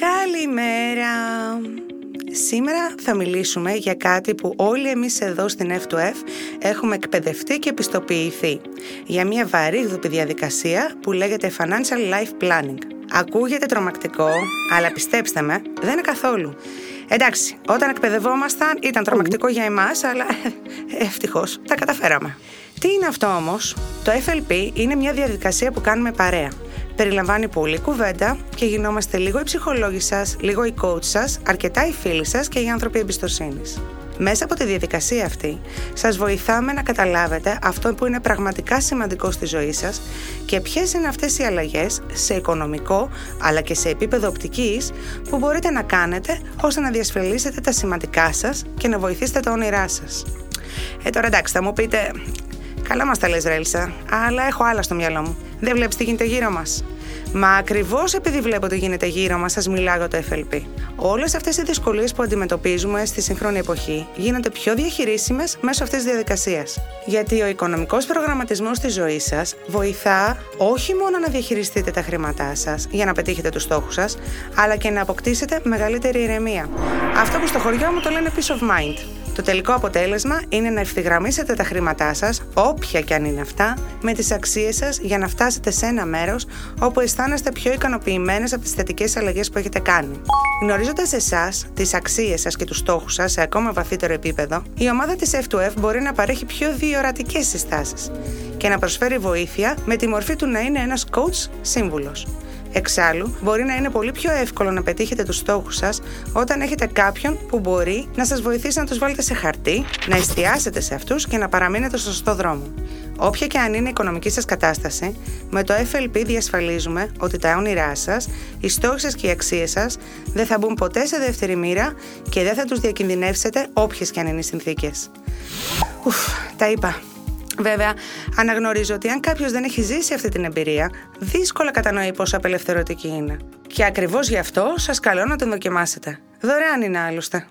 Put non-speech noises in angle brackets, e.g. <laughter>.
Καλημέρα! Σήμερα θα μιλήσουμε για κάτι που όλοι εμείς εδώ στην F2F έχουμε εκπαιδευτεί και επιστοποιηθεί. Για μια βαρύγδουπη διαδικασία που λέγεται Financial Life Planning. Ακούγεται τρομακτικό, αλλά πιστέψτε με, δεν είναι καθόλου. Εντάξει, όταν εκπαιδευόμασταν ήταν τρομακτικό για εμάς, αλλά <laughs> ευτυχώς τα καταφέραμε. Τι είναι αυτό όμως; Το FLP είναι μια διαδικασία που κάνουμε παρέα. Περιλαμβάνει πολύ κουβέντα και γινόμαστε λίγο οι ψυχολόγοι σας, λίγο οι coach σας, αρκετά οι φίλοι σας και οι άνθρωποι εμπιστοσύνης. Μέσα από τη διαδικασία αυτή, σας βοηθάμε να καταλάβετε αυτό που είναι πραγματικά σημαντικό στη ζωή σας και ποιες είναι αυτές οι αλλαγές σε οικονομικό αλλά και σε επίπεδο οπτικής που μπορείτε να κάνετε ώστε να διασφαλίσετε τα σημαντικά σας και να βοηθήσετε τα όνειρά σας. Ε, τώρα εντάξει, θα μου πείτε, Καλά μας τα λες, Ρέλσα, αλλά έχω άλλα στο μυαλό μου. Δεν βλέπεις τι γίνεται γύρω μας. Μα ακριβώς επειδή βλέπω τι γίνεται γύρω μας, σας μιλάω για το FLP. Όλες αυτές οι δυσκολίες που αντιμετωπίζουμε στη σύγχρονη εποχή γίνονται πιο διαχειρίσιμες μέσω αυτής της διαδικασίας. Γιατί ο οικονομικός προγραμματισμός στη ζωής σας βοηθά όχι μόνο να διαχειριστείτε τα χρήματά σας για να πετύχετε τους στόχους σας, αλλά και να αποκτήσετε μεγαλύτερη ηρεμία. Αυτό που στο χωριό μου το λένε peace of mind. Το τελικό αποτέλεσμα είναι να ευθυγραμμίσετε τα χρήματά σας, όποια και αν είναι αυτά, με τις αξίες σας για να φτάσετε σε ένα μέρος όπου αισθάνεστε πιο ικανοποιημένες από τις θετικές αλλαγές που έχετε κάνει. Γνωρίζοντας εσάς, τις αξίες σας και τους στόχους σας σε ακόμα βαθύτερο επίπεδο, η ομάδα της F2F μπορεί να παρέχει πιο διορατικές συστάσεις και να προσφέρει βοήθεια με τη μορφή του να είναι ένας coach σύμβουλος. Εξάλλου, μπορεί να είναι πολύ πιο εύκολο να πετύχετε τους στόχους σας όταν έχετε κάποιον που μπορεί να σας βοηθήσει να τους βάλετε σε χαρτί, να εστιάσετε σε αυτούς και να παραμείνετε στο σωστό δρόμο. Όποια και αν είναι η οικονομική σας κατάσταση, με το FLP διασφαλίζουμε ότι τα όνειρά σας, οι στόχοι σας και οι αξίες σας δεν θα μπουν ποτέ σε δεύτερη μοίρα και δεν θα τους διακινδυνεύσετε όποιες και αν είναι οι συνθήκες. Ουφ, τα είπα. Βέβαια, αναγνωρίζω ότι αν κάποιος δεν έχει ζήσει αυτή την εμπειρία, δύσκολα κατανοεί πόσο απελευθερωτική είναι. Και ακριβώς γι' αυτό σας καλώ να την δοκιμάσετε. Δωρεάν είναι άλλωστε.